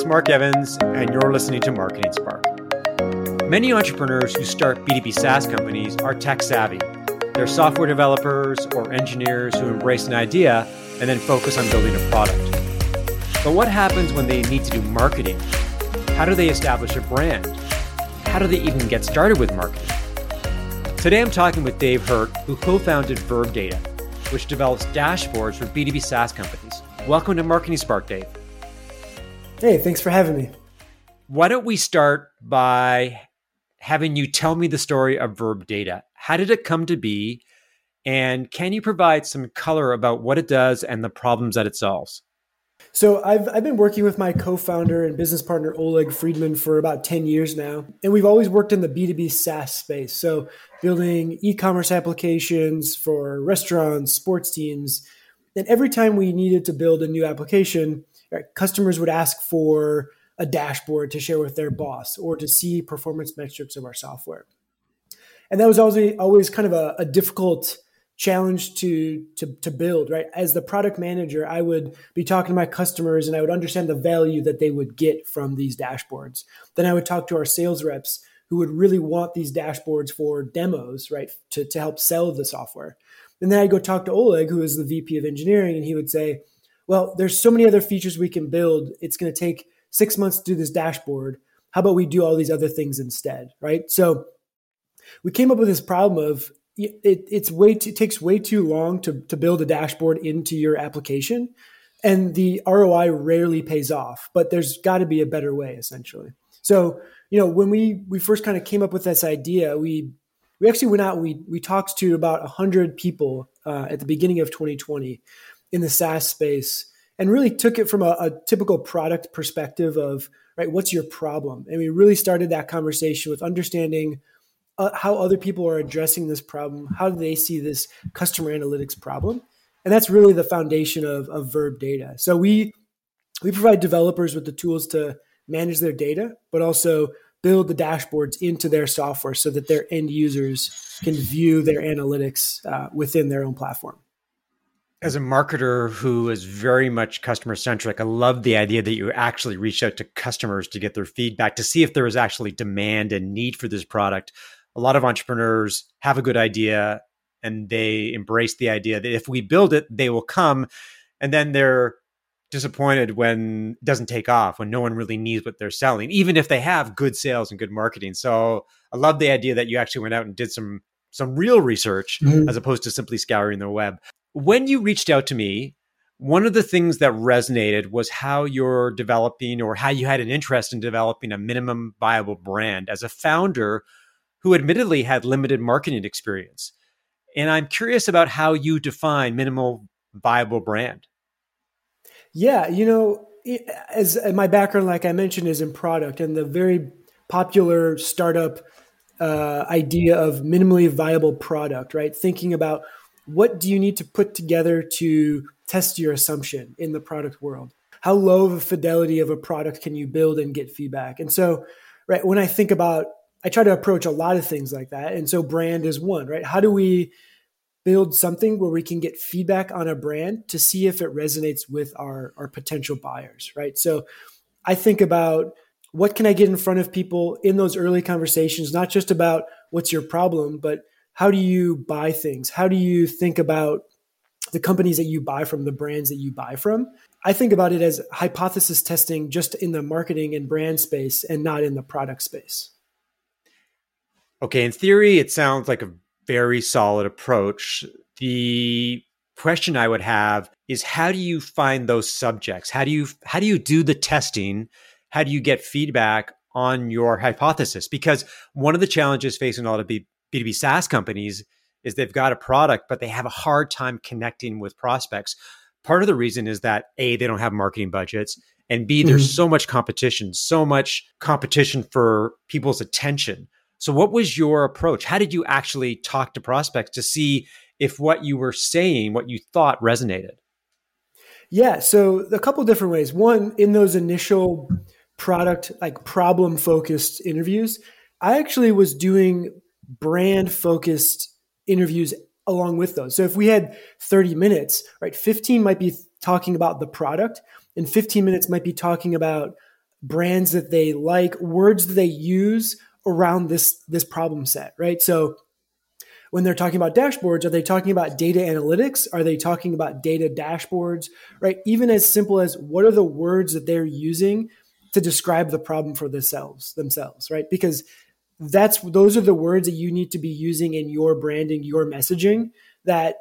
it's Mark Evans, and you're listening to Marketing Spark. Many entrepreneurs who start B2B SaaS companies are tech savvy. They're software developers or engineers who embrace an idea and then focus on building a product. But what happens when they need to do marketing? How do they establish a brand? How do they even get started with marketing? Today I'm talking with Dave Hurt, who co founded Verb Data, which develops dashboards for B2B SaaS companies. Welcome to Marketing Spark, Dave. Hey, thanks for having me. Why don't we start by having you tell me the story of Verb Data? How did it come to be? And can you provide some color about what it does and the problems that it solves? So I've I've been working with my co-founder and business partner Oleg Friedman for about 10 years now. And we've always worked in the B2B SaaS space. So building e-commerce applications for restaurants, sports teams. And every time we needed to build a new application, right, customers would ask for a dashboard to share with their boss or to see performance metrics of our software. And that was always always kind of a, a difficult challenge to, to to build right? As the product manager i would be talking to my customers and i would understand the value that they would get from these dashboards. Then i would talk to our sales reps who would really want these dashboards for demos right to, to help sell the software. And then i'd go talk to oleg who is the vp of engineering and he would say well there's so many other features we can build. It's going to take six months to do this dashboard. How about we do all these other things instead right? So we came up with this problem of it, it's way too, it takes way too long to, to build a dashboard into your application and the ROI rarely pays off, but there's got to be a better way essentially. So, you know, when we, we first kind of came up with this idea, we, we actually went out, we, we talked to about hundred people uh, at the beginning of 2020 in the SaaS space and really took it from a, a typical product perspective of, right, what's your problem? And we really started that conversation with understanding uh, how other people are addressing this problem. How do they see this customer analytics problem? And that's really the foundation of, of verbdata. So we we provide developers with the tools to manage their data, but also build the dashboards into their software so that their end users can view their analytics uh, within their own platform. As a marketer who is very much customer centric, I love the idea that you actually reach out to customers to get their feedback to see if there is actually demand and need for this product a lot of entrepreneurs have a good idea and they embrace the idea that if we build it, they will come. And then they're disappointed when it doesn't take off, when no one really needs what they're selling, even if they have good sales and good marketing. So I love the idea that you actually went out and did some some real research mm-hmm. as opposed to simply scouring the web. When you reached out to me, one of the things that resonated was how you're developing or how you had an interest in developing a minimum viable brand. As a founder, who admittedly had limited marketing experience. And I'm curious about how you define minimal viable brand. Yeah, you know, as my background, like I mentioned, is in product, and the very popular startup uh, idea of minimally viable product, right? Thinking about what do you need to put together to test your assumption in the product world? How low of a fidelity of a product can you build and get feedback? And so, right, when I think about I try to approach a lot of things like that. And so brand is one, right? How do we build something where we can get feedback on a brand to see if it resonates with our, our potential buyers, right? So I think about what can I get in front of people in those early conversations, not just about what's your problem, but how do you buy things? How do you think about the companies that you buy from, the brands that you buy from? I think about it as hypothesis testing just in the marketing and brand space and not in the product space. Okay, in theory, it sounds like a very solid approach. The question I would have is how do you find those subjects? How do you how do you do the testing? How do you get feedback on your hypothesis? Because one of the challenges facing a lot of B2B SaaS companies is they've got a product, but they have a hard time connecting with prospects. Part of the reason is that A, they don't have marketing budgets, and B, there's mm-hmm. so much competition, so much competition for people's attention. So, what was your approach? How did you actually talk to prospects to see if what you were saying, what you thought resonated? Yeah, so a couple different ways. One, in those initial product, like problem focused interviews, I actually was doing brand focused interviews along with those. So if we had 30 minutes, right, 15 might be talking about the product and 15 minutes might be talking about brands that they like, words that they use around this this problem set, right? So when they're talking about dashboards, are they talking about data analytics? Are they talking about data dashboards? Right? Even as simple as what are the words that they're using to describe the problem for themselves themselves, right? Because that's those are the words that you need to be using in your branding, your messaging that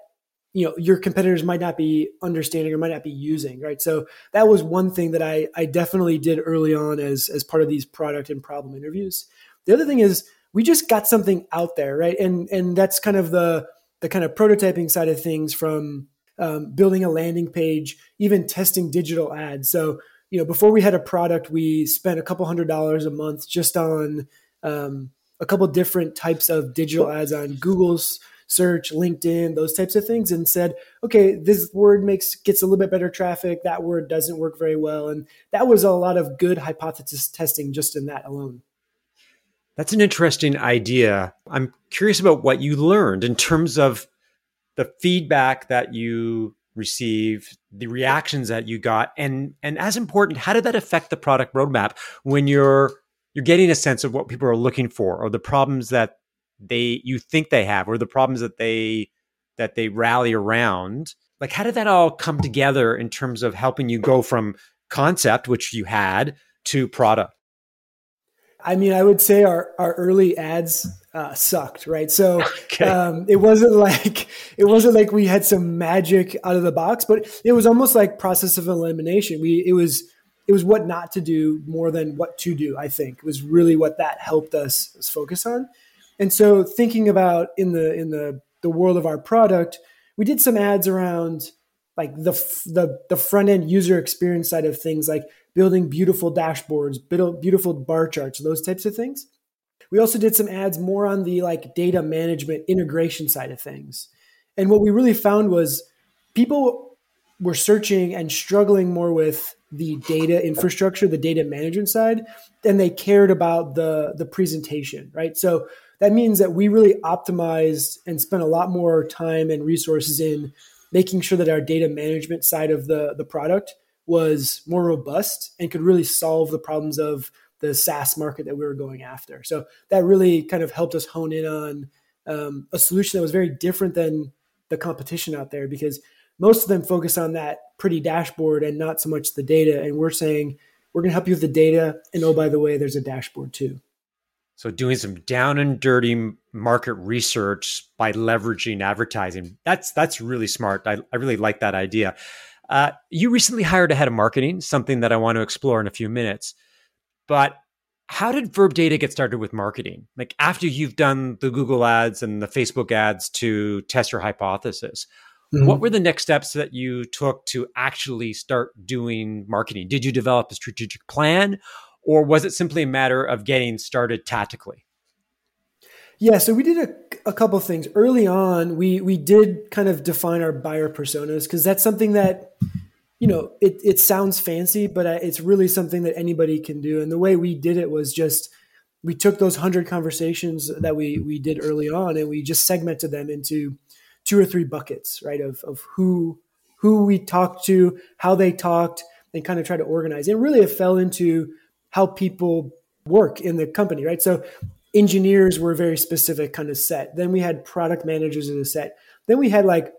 you know your competitors might not be understanding or might not be using right? So that was one thing that i i definitely did early on as as part of these product and problem interviews. The other thing is we just got something out there right? And and that's kind of the the kind of prototyping side of things from um, building a landing page even testing digital ads. So you know before we had a product we spent a couple hundred dollars a month just on um, a couple different types of digital ads on google's search, LinkedIn, those types of things, and said, okay, this word makes gets a little bit better traffic. That word doesn't work very well, and that was a lot of good hypothesis testing just in that alone. That's an interesting idea. I'm curious about what you learned in terms of the feedback that you received, the reactions that you got, and and as important, how did that affect the product roadmap when you're you're getting a sense of what people are looking for or the problems that they you think they have or the problems that they that they rally around. Like how did that all come together in terms of helping you go from concept which you had to product? I mean i would say our our early ads uh, sucked right? So okay. um, it wasn't like it wasn't like we had some magic out of the box but it was almost like process of elimination. We it was it was what not to do more than what to do i think was really what that helped us, us focus on and so thinking about in the in the the world of our product, we did some ads around like the the the front end user experience side of things, like building beautiful dashboards, beautiful bar charts, those types of things. We also did some ads more on the like data management integration side of things. And what we really found was people were searching and struggling more with the data infrastructure, the data management side, than they cared about the the presentation, right? So that means that we really optimized and spent a lot more time and resources in making sure that our data management side of the, the product was more robust and could really solve the problems of the SaaS market that we were going after. So that really kind of helped us hone in on um, a solution that was very different than the competition out there because most of them focus on that pretty dashboard and not so much the data. And we're saying, we're going to help you with the data. And oh, by the way, there's a dashboard too. So doing some down and dirty market research by leveraging advertising. That's that's really smart. I, I really like that idea. Uh, you recently hired a head of marketing, something that I want to explore in a few minutes. But how did Verb Data get started with marketing? Like after you've done the Google ads and the Facebook ads to test your hypothesis, mm-hmm. what were the next steps that you took to actually start doing marketing? Did you develop a strategic plan or was it simply a matter of getting started tactically? Yeah, so we did a, a couple of things early on. We we did kind of define our buyer personas because that's something that you know it it sounds fancy, but it's really something that anybody can do. And the way we did it was just we took those hundred conversations that we we did early on, and we just segmented them into two or three buckets, right? Of of who who we talked to, how they talked, and kind of try to organize. And really, it fell into how people work in the company, right? So engineers were a very specific kind of set. Then we had product managers in a set. Then we had like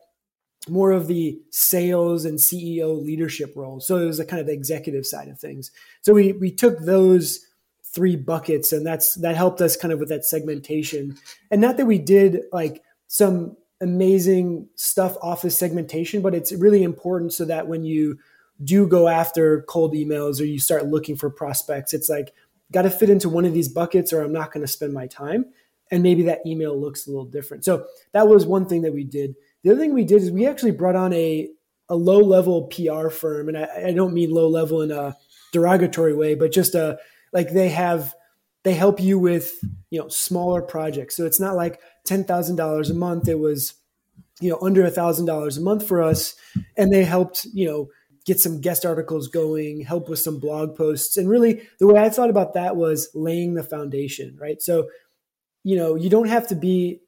more of the sales and CEO leadership roles. So it was a kind of the executive side of things. So we we took those three buckets and that's that helped us kind of with that segmentation. And not that we did like some amazing stuff off of segmentation, but it's really important so that when you do go after cold emails or you start looking for prospects, it's like, got to fit into one of these buckets or I'm not going to spend my time. And maybe that email looks a little different. So that was one thing that we did. The other thing we did is we actually brought on a, a low level PR firm. And I, I don't mean low level in a derogatory way, but just a, like they have, they help you with, you know, smaller projects. So it's not like $10,000 a month. It was, you know, under a thousand dollars a month for us. And they helped, you know, get some guest articles going, help with some blog posts. And really, the way I thought about that was laying the foundation, right? So, you know, you don't have to be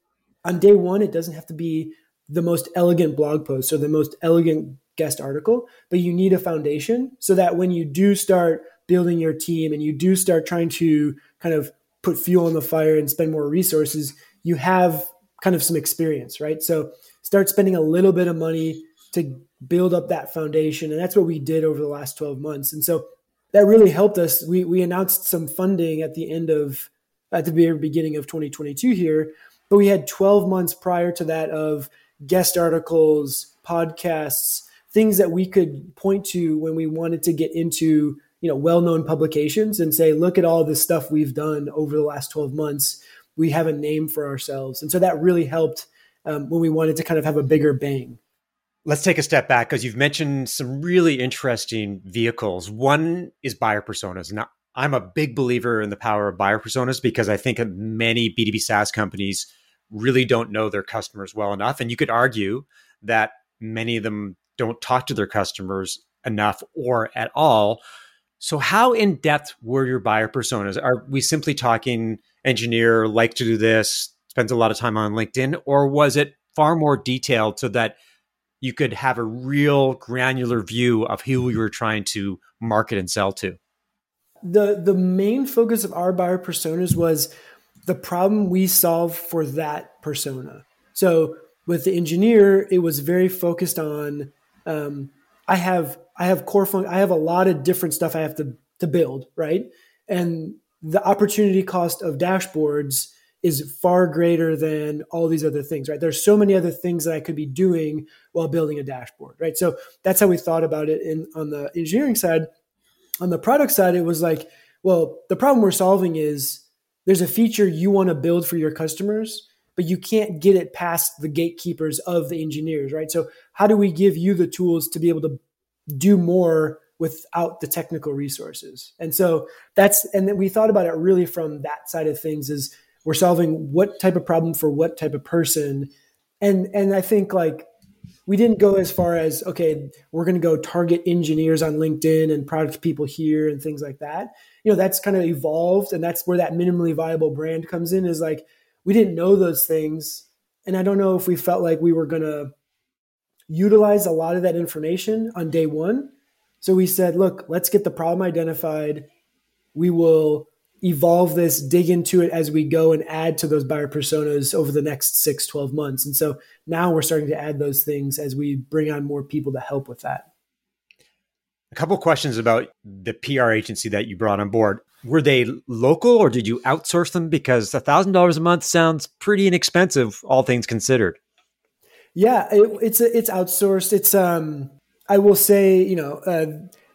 on day one, it doesn't have to be the most elegant blog post or the most elegant guest article, but you need a foundation so that when you do start building your team and you do start trying to kind of put fuel on the fire and spend more resources, you have kind of some experience, right? So start spending a little bit of money to build up that foundation. And that's what we did over the last 12 months. And so that really helped us. We, we announced some funding at the end of, at the very beginning of 2022 here, but we had 12 months prior to that of guest articles, podcasts, things that we could point to when we wanted to get into you know well-known publications and say look at all this stuff we've done over the last 12 months we have a name for ourselves. And so that really helped um, when we wanted to kind of have a bigger bang. Let's take a step back because you've mentioned some really interesting vehicles. One is buyer personas. Now i'm a big believer in the power of buyer personas because i think many b2b saas companies really don't know their customers well enough. And you could argue that many of them don't talk to their customers enough or at all. So, how in depth were your buyer personas? Are we simply talking engineer, like to do this, spends a lot of time on LinkedIn, or was it far more detailed so that you could have a real granular view of who you were trying to market and sell to? The the main focus of our buyer personas was the problem we solve for that persona. So with the engineer, it was very focused on um, I have I have core fun- I have a lot of different stuff I have to to build, right? And the opportunity cost of dashboards is far greater than all these other things, right? There's so many other things that I could be doing while building a dashboard, right? So that's how we thought about it in on the engineering side. On the product side, it was like, well, the problem we're solving is there's a feature you want to build for your customers, but you can't get it past the gatekeepers of the engineers, right? So how do we give you the tools to be able to do more without the technical resources. And so that's and then we thought about it really from that side of things is we're solving what type of problem for what type of person. And and I think like we didn't go as far as okay, we're going to go target engineers on LinkedIn and product people here and things like that. You know, that's kind of evolved and that's where that minimally viable brand comes in is like we didn't know those things and I don't know if we felt like we were going to utilize a lot of that information on day one. So we said, look, let's get the problem identified. We will evolve this, dig into it as we go and add to those buyer personas over the next six, 12 months. And so now we're starting to add those things as we bring on more people to help with that. A couple questions about the PR agency that you brought on board. Were they local or did you outsource them? Because $1,000 a month sounds pretty inexpensive, all things considered. Yeah, it, it's it's outsourced. It's um, I will say, you know, uh,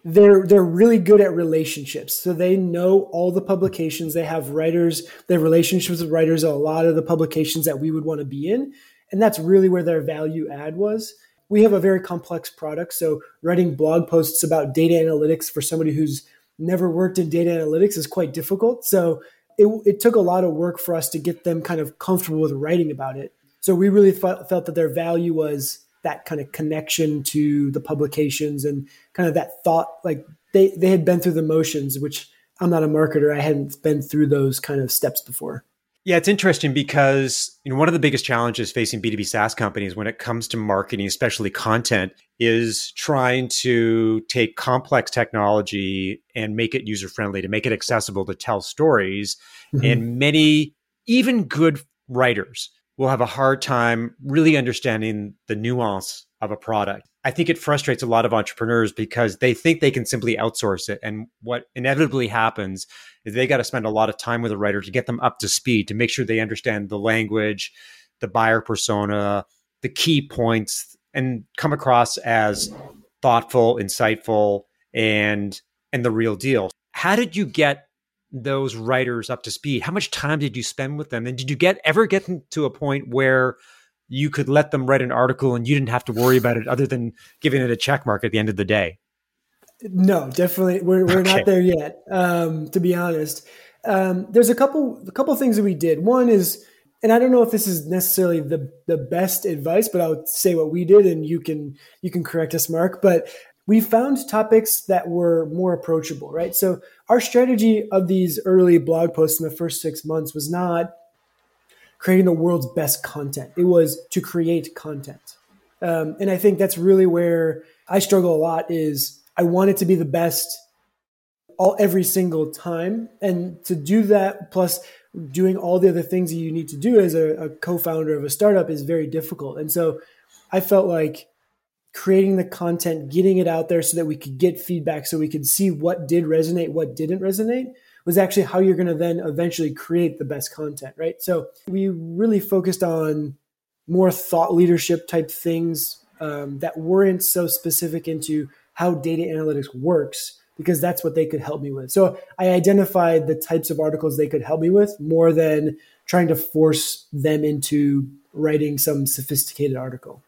they're they're really good at relationships. So they know all the publications. They have writers. They have relationships with writers. A lot of the publications that we would want to be in, and that's really where their value add was. We have a very complex product, so writing blog posts about data analytics for somebody who's never worked in data analytics is quite difficult. So it, it took a lot of work for us to get them kind of comfortable with writing about it. So we really felt, felt that their value was that kind of connection to the publications and kind of that thought like they they had been through the motions which I'm not a marketer I hadn't been through those kind of steps before. Yeah, it's interesting because you know one of the biggest challenges facing B2B SaaS companies when it comes to marketing, especially content, is trying to take complex technology and make it user friendly, to make it accessible to tell stories. Mm-hmm. And many even good writers will have a hard time really understanding the nuance of a product. I think it frustrates a lot of entrepreneurs because they think they can simply outsource it. And what inevitably happens is they got to spend a lot of time with a writer to get them up to speed, to make sure they understand the language, the buyer persona, the key points, and come across as thoughtful, insightful, and and the real deal. How did you get those writers up to speed? How much time did you spend with them? And did you get ever get to a point where you could let them write an article and you didn't have to worry about it other than giving it a check mark at the end of the day? No, definitely. We're, we're okay. not there yet. Um, to be honest, um, there's a couple, a couple things that we did. One is, and I don't know if this is necessarily the, the best advice, but I'll say what we did and you can, you can correct us, Mark, but we found topics that were more approachable, right? So our strategy of these early blog posts in the first six months was not creating the world's best content. It was to create content. Um, and I think that's really where I struggle a lot is I want it to be the best all every single time. And to do that, plus doing all the other things that you need to do as a, a co-founder of a startup is very difficult. And so I felt like creating the content, getting it out there so that we could get feedback, so we could see what did resonate, what didn't resonate, was actually how you're going to then eventually create the best content, right? So we really focused on more thought leadership type things um, that weren't so specific into how data analytics works because that's what they could help me with. So I identified the types of articles they could help me with more than trying to force them into writing some sophisticated article.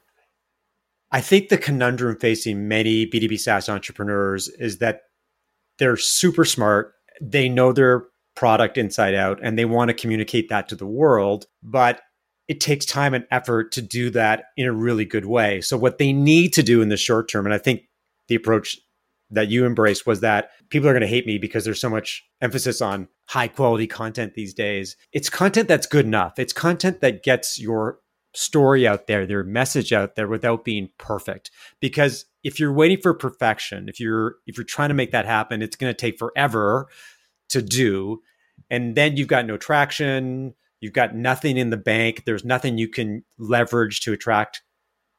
I think the conundrum facing many B2B SaaS entrepreneurs is that they're super smart. They know their product inside out and they want to communicate that to the world, but it takes time and effort to do that in a really good way. So, what they need to do in the short term, and I think the approach that you embraced was that people are going to hate me because there's so much emphasis on high quality content these days. It's content that's good enough. It's content that gets your story out there, their message out there without being perfect. Because if you're waiting for perfection, if you're if you're trying to make that happen, it's going to take forever to do. And then you've got no traction, you've got nothing in the bank, there's nothing you can leverage to attract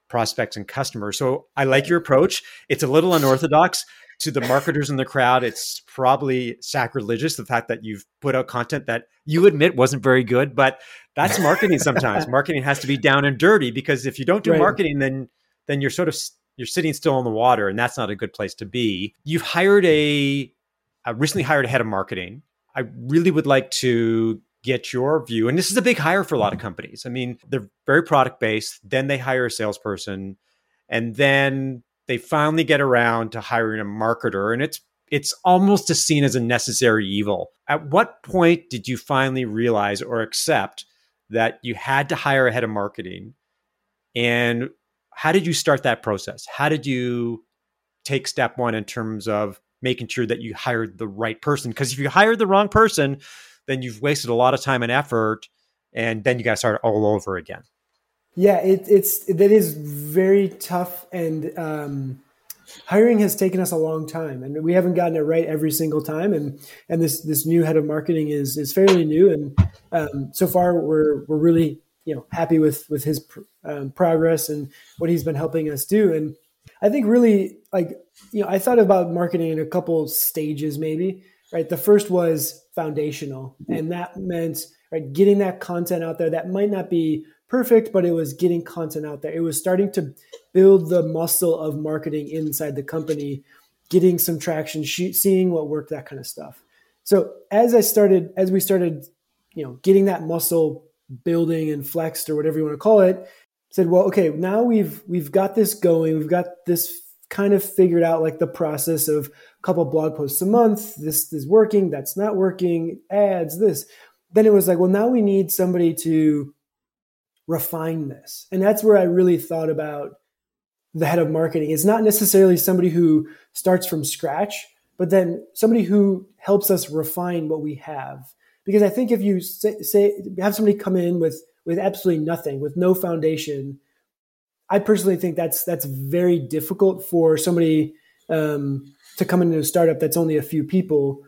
prospects and customers. So I like your approach. It's a little unorthodox to the marketers in the crowd. It's probably sacrilegious the fact that you've put out content that you admit wasn't very good, but that's marketing sometimes. marketing has to be down and dirty because if you don't do right. marketing then then you're sort of you're sitting still in the water and that's not a good place to be. You've hired a I recently hired a head of marketing. I really would like to get your view. And this is a big hire for a lot of companies. I mean, they're very product based. Then they hire a salesperson, and then they finally get around to hiring a marketer, and it's it's almost as seen as a necessary evil. At what point did you finally realize or accept that you had to hire a head of marketing? And how did you start that process? How did you take step one in terms of making sure that you hired the right person? Because if you hired the wrong person, then you've wasted a lot of time and effort, and then you got to start all over again. Yeah, it, it's that is very tough, and um, hiring has taken us a long time, and we haven't gotten it right every single time. And and this this new head of marketing is is fairly new, and um, so far we're we're really you know happy with with his pr- um, progress and what he's been helping us do. And I think really like you know I thought about marketing in a couple stages maybe right? The first was foundational, and that meant right getting that content out there that might not be perfect, but it was getting content out there. It was starting to build the muscle of marketing inside the company, getting some traction, seeing what worked, that kind of stuff. So as I started, as we started, you know, getting that muscle building and flexed or whatever you want to call it, said, well, okay, now we've we've got this going, we've got this kind of figured out like the process of a couple blog posts a month. This is working, that's not working, ads, this. Then it was like, well, now we need somebody to refine this. And that's where I really thought about the head of marketing. It's not necessarily somebody who starts from scratch, but then somebody who helps us refine what we have. Because I think if you say, say have somebody come in with with absolutely nothing, with no foundation, I personally think that's that's very difficult for somebody um, to come into a startup that's only a few people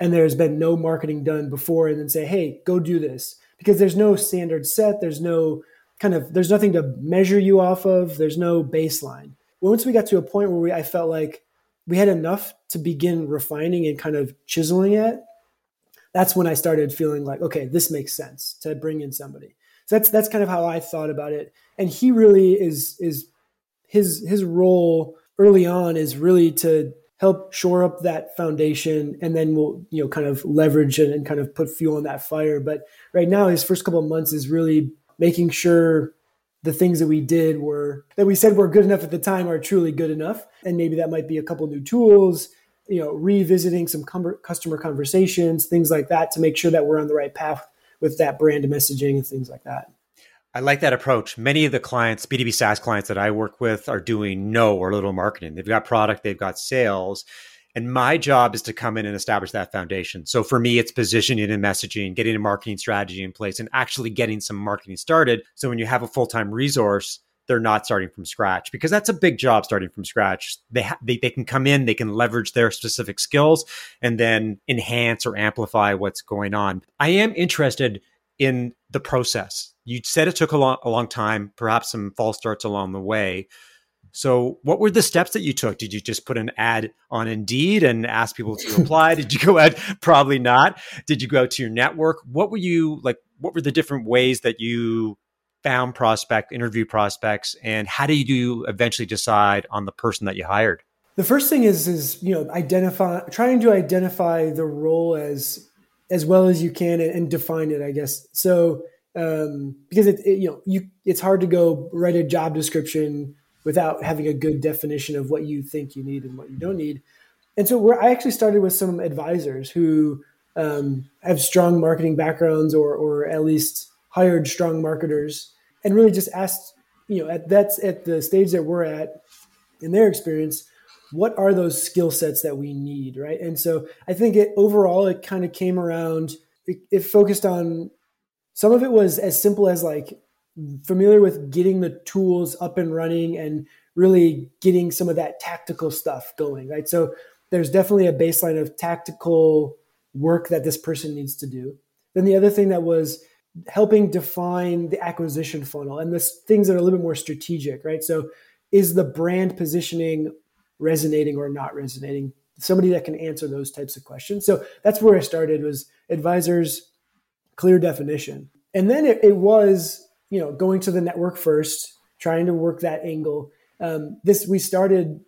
and there's been no marketing done before and then say, hey, go do this. Because there's no standard set, there's no kind of there's nothing to measure you off of, there's no baseline. Once we got to a point where we, I felt like we had enough to begin refining and kind of chiseling it, that's when I started feeling like, okay, this makes sense to bring in somebody. So that's that's kind of how I thought about it and he really is is his his role early on is really to help shore up that foundation and then we'll you know kind of leverage it and kind of put fuel on that fire. But right now his first couple of months is really making sure the things that we did were that we said were good enough at the time are truly good enough. And maybe that might be a couple new tools you know revisiting some customer conversations things like that to make sure that we're on the right path with that brand messaging and things like that I like that approach. Many of the clients, B2B SaaS clients that I work with, are doing no or little marketing. They've got product, they've got sales. And my job is to come in and establish that foundation. So for me, it's positioning and messaging, getting a marketing strategy in place, and actually getting some marketing started. So when you have a full time resource, they're not starting from scratch because that's a big job starting from scratch. They, ha- they, they can come in, they can leverage their specific skills and then enhance or amplify what's going on. I am interested in the process. You said it took a long, a long time, perhaps some false starts along the way. So, what were the steps that you took? Did you just put an ad on Indeed and ask people to apply? Did you go out? Probably not. Did you go out to your network? What were you like? What were the different ways that you found prospect, interview prospects, and how do you eventually decide on the person that you hired? The first thing is is you know identify trying to identify the role as as well as you can and, and define it. I guess so um, because it, it you know you it's hard to go write a job description without having a good definition of what you think you need and what you don't need. And so I actually started with some advisors who um, have strong marketing backgrounds or, or at least hired strong marketers and really just asked, you know, at that's at the stage that we're at in their experience, what are those skill sets that we need, right? And so I think it overall it kind of came around. It, it focused on some of it was as simple as like familiar with getting the tools up and running and really getting some of that tactical stuff going, right? So there's definitely a baseline of tactical work that this person needs to do. Then the other thing that was helping define the acquisition funnel and the things that are a little bit more strategic, right? So is the brand positioning resonating or not resonating? Somebody that can answer those types of questions. So that's where I started was advisors, clear definition. And then it, it was you know, going to the network first, trying to work that angle. Um, this we started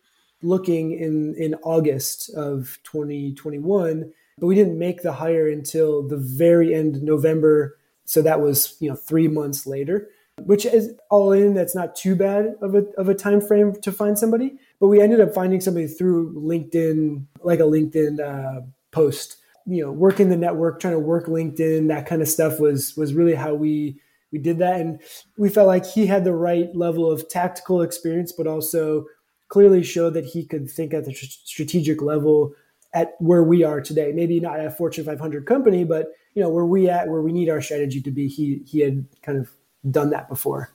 looking in in August of 2021, but we didn't make the hire until the very end November. So that was you know three months later, which is all in. That's not too bad of a of a time frame to find somebody. But we ended up finding somebody through LinkedIn, like a LinkedIn uh, post. You know, working the network, trying to work LinkedIn, that kind of stuff was was really how we we did that. And we felt like he had the right level of tactical experience but also clearly showed that he could think at the strategic level at where we are today. Maybe not a fortune 500 company but you know where we at where we need our strategy to be he he had kind of done that before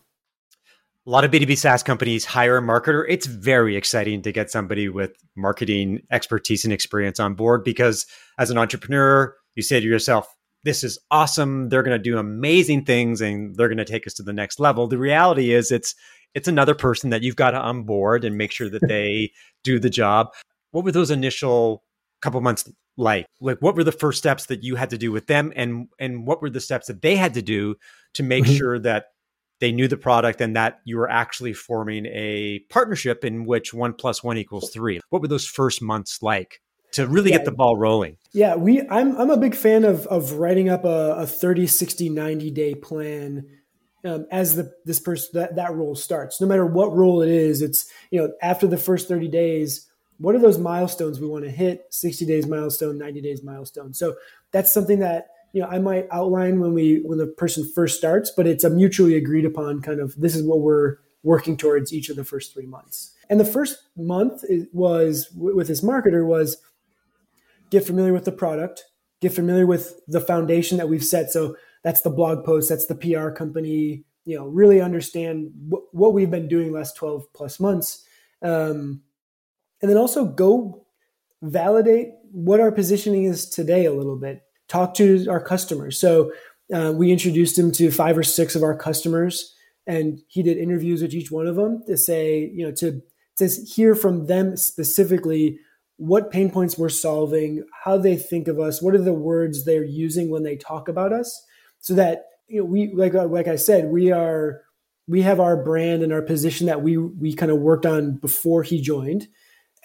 a lot of B2B SaaS companies hire a marketer. It's very exciting to get somebody with marketing expertise and experience on board because as an entrepreneur, you say to yourself, this is awesome. They're going to do amazing things and they're going to take us to the next level. The reality is it's it's another person that you've got to onboard and make sure that they do the job. What were those initial couple months like? Like what were the first steps that you had to do with them and and what were the steps that they had to do to make mm-hmm. sure that they knew the product and that you were actually forming a partnership in which one plus one equals three. What were those first months like? to really yeah. get the ball rolling. Yeah, we I'm I'm a big fan of of writing up a, a 30, 60, 90 day plan um, as the this person that, that role starts. No matter what role it is, it's you know, after the first 30 days, what are those milestones we want to hit? 60 days milestone, 90 days milestone. So that's something that you know I might outline when we when the person first starts, but it's a mutually agreed upon kind of this is what we're working towards each of the first three months. And the first month was with this marketer was get familiar with the product, get familiar with the foundation that we've set. So that's the blog post, that's the PR company, you know, really understand wh- what we've been doing last 12 plus months. Um, and then also go validate what our positioning is today a little bit. Talk to our customers. So uh, we introduced him to five or six of our customers, and he did interviews with each one of them to say, you know, to to hear from them specifically what pain points we're solving, how they think of us, what are the words they're using when they talk about us, so that you know we like like I said we are we have our brand and our position that we we kind of worked on before he joined,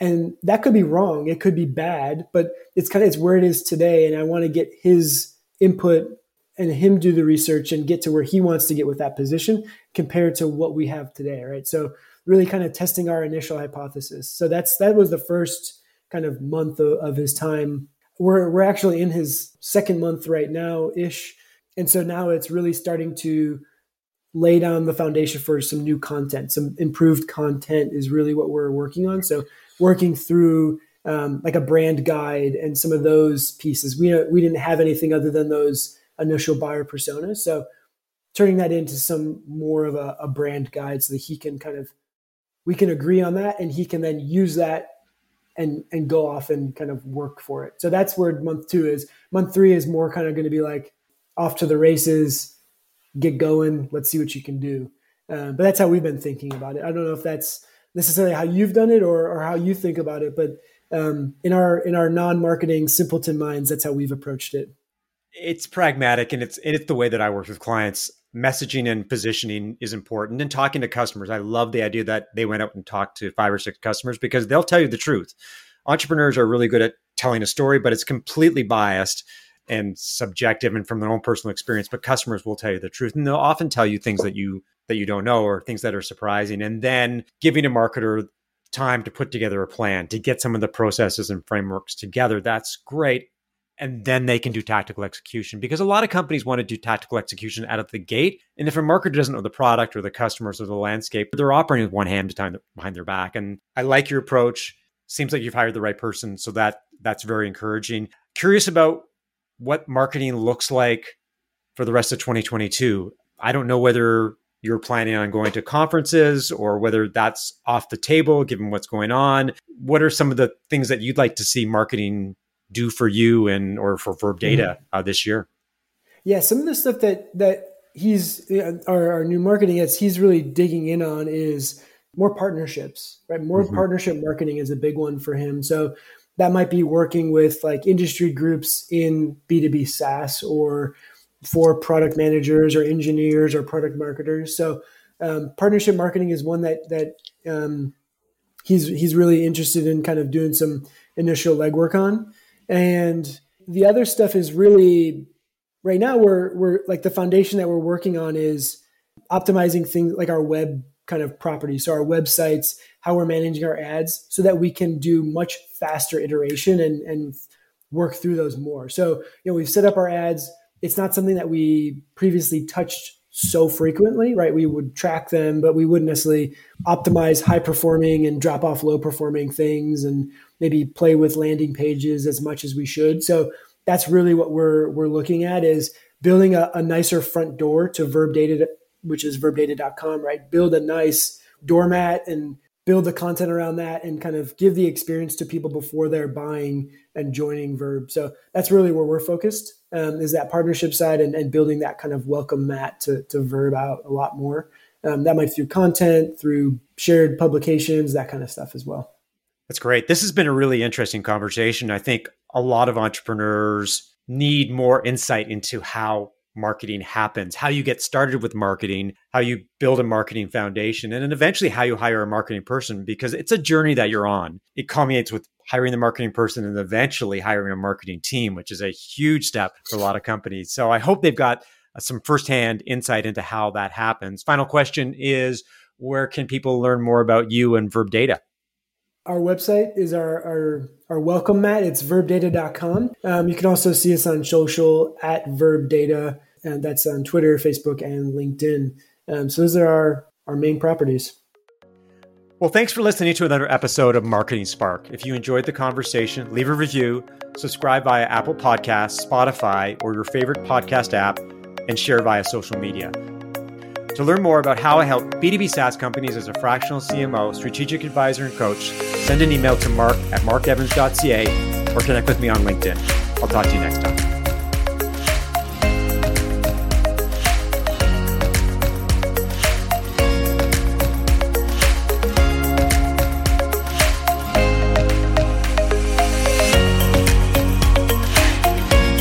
and that could be wrong, it could be bad, but it's kind of it's where it is today, and I want to get his input and him do the research and get to where he wants to get with that position compared to what we have today, right? So really kind of testing our initial hypothesis. So that's that was the first kind of month of, of his time. We're we're actually in his second month right now ish, and so now it's really starting to lay down the foundation for some new content. Some improved content is really what we're working on. So working through um, like a brand guide and some of those pieces. We we didn't have anything other than those initial buyer personas. So turning that into some more of a, a brand guide so that he can kind of we can agree on that and he can then use that and and go off and kind of work for it. So that's where month two is. Month three is more kind of going to be like off to the races, get going, let's see what you can do. Uh, but that's how we've been thinking about it. I don't know if that's necessarily how you've done it or, or how you think about it, but um, in our in our non-marketing simpleton minds, that's how we've approached it. It's pragmatic, and it's and it's the way that I work with clients. Messaging and positioning is important, and talking to customers. I love the idea that they went out and talked to five or six customers because they'll tell you the truth. Entrepreneurs are really good at telling a story, but it's completely biased and subjective and from their own personal experience. But customers will tell you the truth, and they'll often tell you things that you that you don't know or things that are surprising. And then giving a marketer time to put together a plan to get some of the processes and frameworks together. That's great. And then they can do tactical execution because a lot of companies want to do tactical execution out of the gate. And if a marketer doesn't know the product or the customers or the landscape, they're operating with one hand behind their back. And I like your approach. Seems like you've hired the right person. So that that's very encouraging. Curious about what marketing looks like for the rest of 2022. I don't know whether you're planning on going to conferences or whether that's off the table given what's going on. What are some of the things that you'd like to see marketing do for you and or for Verb Data mm-hmm. uh, this year? Yeah, some of the stuff that that he's our, our new marketing heads he's really digging in on is more partnerships, right? More mm-hmm. partnership marketing is a big one for him. So that might be working with like industry groups in B2B SaaS or for product managers or engineers or product marketers. So um, partnership marketing is one that that um, he's he's really interested in kind of doing some initial legwork on. And the other stuff is really right now we're we're like the foundation that we're working on is optimizing things like our web kind of properties, so our websites, how we're managing our ads, so that we can do much faster iteration and and work through those more. So you know we've set up our ads it's not something that we previously touched so frequently, right? We would track them, but we wouldn't necessarily optimize high performing and drop off low performing things and maybe play with landing pages as much as we should. So that's really what we're we're looking at is building a, a nicer front door to verb data, which is verbdata.com, right? Build a nice doormat and build the content around that and kind of give the experience to people before they're buying and joining verb. So that's really where we're focused um, is that partnership side and, and, building that kind of welcome mat to, to verb out a lot more. Um, that might through content through shared publications that kind of stuff as well. That's great. This has been a really interesting conversation. I think a lot of entrepreneurs need more insight into how marketing happens, how you get started with marketing, how you build a marketing foundation, and then eventually how you hire a marketing person because it's a journey that you're on. It culminates with hiring the marketing person and eventually hiring a marketing team, which is a huge step for a lot of companies. So I hope they've got uh, some firsthand insight into how that happens. Final question is where can people learn more about you and Verb Data? Our website is our, our, our welcome mat. It's verbdata.com. Um, you can also see us on social at verbdata, and that's on Twitter, Facebook, and LinkedIn. Um, so those are our, our main properties. Well, thanks for listening to another episode of Marketing Spark. If you enjoyed the conversation, leave a review, subscribe via Apple Podcasts, Spotify, or your favorite podcast app, and share via social media. To learn more about how I help B2B SaaS companies as a fractional CMO, strategic advisor, and coach, send an email to mark at markevans.ca or connect with me on LinkedIn. I'll talk to you next time.